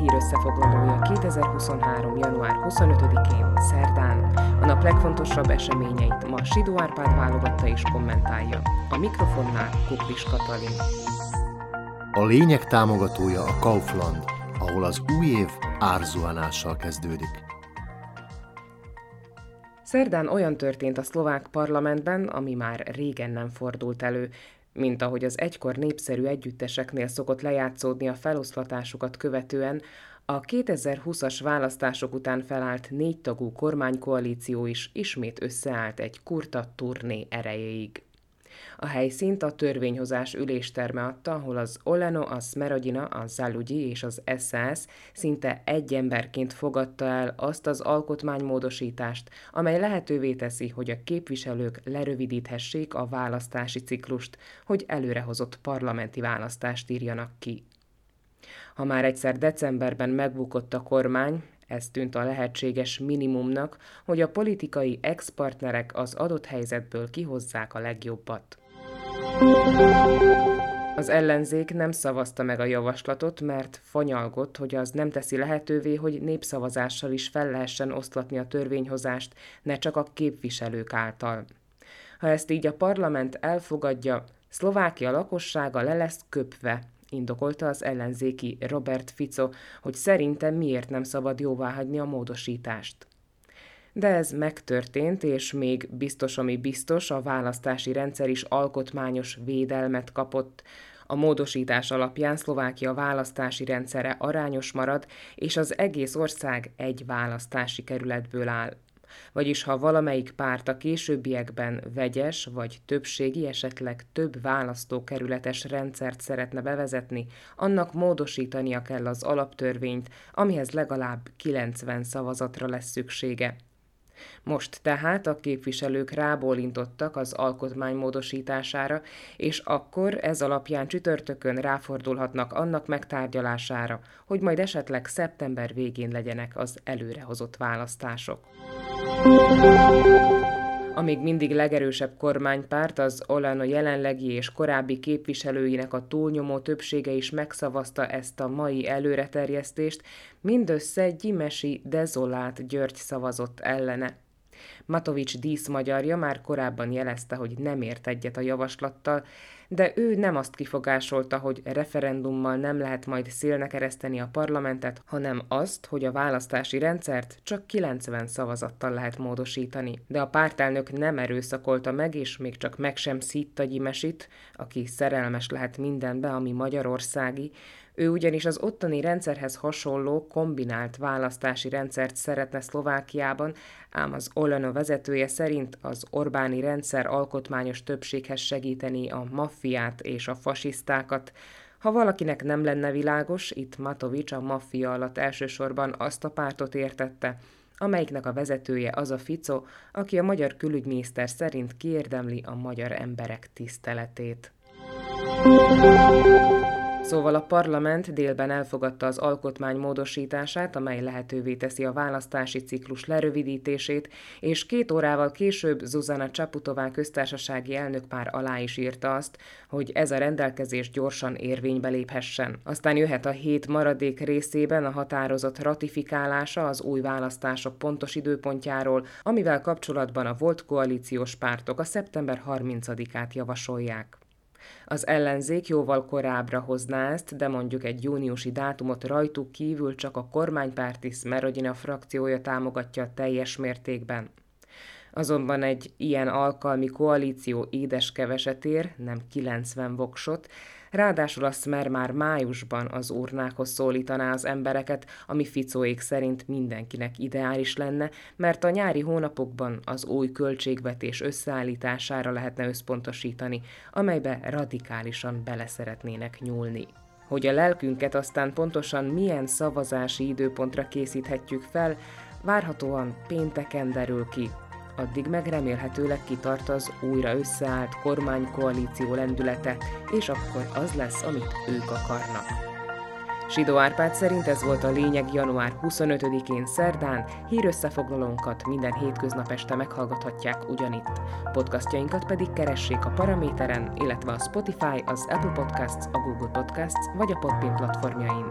hírösszefoglalója 2023. január 25-én, szerdán. A nap legfontosabb eseményeit ma Sidó Árpád válogatta és kommentálja. A mikrofonnál Kuklis Katalin. A lényeg támogatója a Kaufland, ahol az új év árzuhanással kezdődik. Szerdán olyan történt a szlovák parlamentben, ami már régen nem fordult elő mint ahogy az egykor népszerű együtteseknél szokott lejátszódni a feloszlatásukat követően, a 2020-as választások után felállt négytagú kormánykoalíció is ismét összeállt egy kurta turné erejéig. A helyszínt a törvényhozás ülésterme adta, ahol az Oleno, a Smerodina, a Zalugyi és az SS szinte egy emberként fogadta el azt az alkotmánymódosítást, amely lehetővé teszi, hogy a képviselők lerövidíthessék a választási ciklust, hogy előrehozott parlamenti választást írjanak ki. Ha már egyszer decemberben megbukott a kormány, ez tűnt a lehetséges minimumnak, hogy a politikai ex-partnerek az adott helyzetből kihozzák a legjobbat. Az ellenzék nem szavazta meg a javaslatot, mert fanyalgott, hogy az nem teszi lehetővé, hogy népszavazással is fel lehessen oszlatni a törvényhozást, ne csak a képviselők által. Ha ezt így a parlament elfogadja, Szlovákia lakossága le lesz köpve, indokolta az ellenzéki Robert Fico, hogy szerintem miért nem szabad jóváhagyni a módosítást. De ez megtörtént, és még biztos, ami biztos, a választási rendszer is alkotmányos védelmet kapott. A módosítás alapján Szlovákia választási rendszere arányos marad, és az egész ország egy választási kerületből áll. Vagyis ha valamelyik párt a későbbiekben vegyes vagy többségi, esetleg több választókerületes rendszert szeretne bevezetni, annak módosítania kell az alaptörvényt, amihez legalább 90 szavazatra lesz szüksége. Most tehát a képviselők rábólintottak az alkotmány módosítására, és akkor ez alapján csütörtökön ráfordulhatnak annak megtárgyalására, hogy majd esetleg szeptember végén legyenek az előrehozott választások. A még mindig legerősebb kormánypárt, az Olano jelenlegi és korábbi képviselőinek a túlnyomó többsége is megszavazta ezt a mai előreterjesztést, mindössze Gyimesi Dezolát György szavazott ellene. Matovics díszmagyarja már korábban jelezte, hogy nem ért egyet a javaslattal, de ő nem azt kifogásolta, hogy referendummal nem lehet majd szélne kereszteni a parlamentet, hanem azt, hogy a választási rendszert csak 90 szavazattal lehet módosítani. De a pártelnök nem erőszakolta meg, és még csak meg sem szítta Gyimesit, aki szerelmes lehet mindenbe, ami magyarországi, ő ugyanis az ottani rendszerhez hasonló kombinált választási rendszert szeretne Szlovákiában, ám az Olano vezetője szerint az Orbáni rendszer alkotmányos többséghez segíteni a maffiát és a fasisztákat, ha valakinek nem lenne világos, itt Matovics a maffia alatt elsősorban azt a pártot értette, amelyiknek a vezetője az a Fico, aki a magyar külügyminiszter szerint kiérdemli a magyar emberek tiszteletét. Szóval a parlament délben elfogadta az alkotmány módosítását, amely lehetővé teszi a választási ciklus lerövidítését, és két órával később Zuzana Csaputová köztársasági elnök már alá is írta azt, hogy ez a rendelkezés gyorsan érvénybe léphessen. Aztán jöhet a hét maradék részében a határozott ratifikálása az új választások pontos időpontjáról, amivel kapcsolatban a volt koalíciós pártok a szeptember 30-át javasolják. Az ellenzék jóval korábbra hozná ezt, de mondjuk egy júniusi dátumot rajtuk kívül csak a kormánypárti Smerodina frakciója támogatja teljes mértékben. Azonban egy ilyen alkalmi koalíció édes kevesetér, nem 90 voksot, Ráadásul a Smer már májusban az urnákhoz szólítaná az embereket, ami Ficóék szerint mindenkinek ideális lenne, mert a nyári hónapokban az új költségvetés összeállítására lehetne összpontosítani, amelybe radikálisan bele szeretnének nyúlni. Hogy a lelkünket aztán pontosan milyen szavazási időpontra készíthetjük fel, várhatóan pénteken derül ki, addig meg remélhetőleg kitart az újra összeállt kormánykoalíció lendülete, és akkor az lesz, amit ők akarnak. Sidó Árpád szerint ez volt a lényeg január 25-én szerdán, hírösszefoglalónkat minden hétköznap este meghallgathatják ugyanitt. Podcastjainkat pedig keressék a Paraméteren, illetve a Spotify, az Apple Podcasts, a Google Podcasts vagy a Podbean platformjain.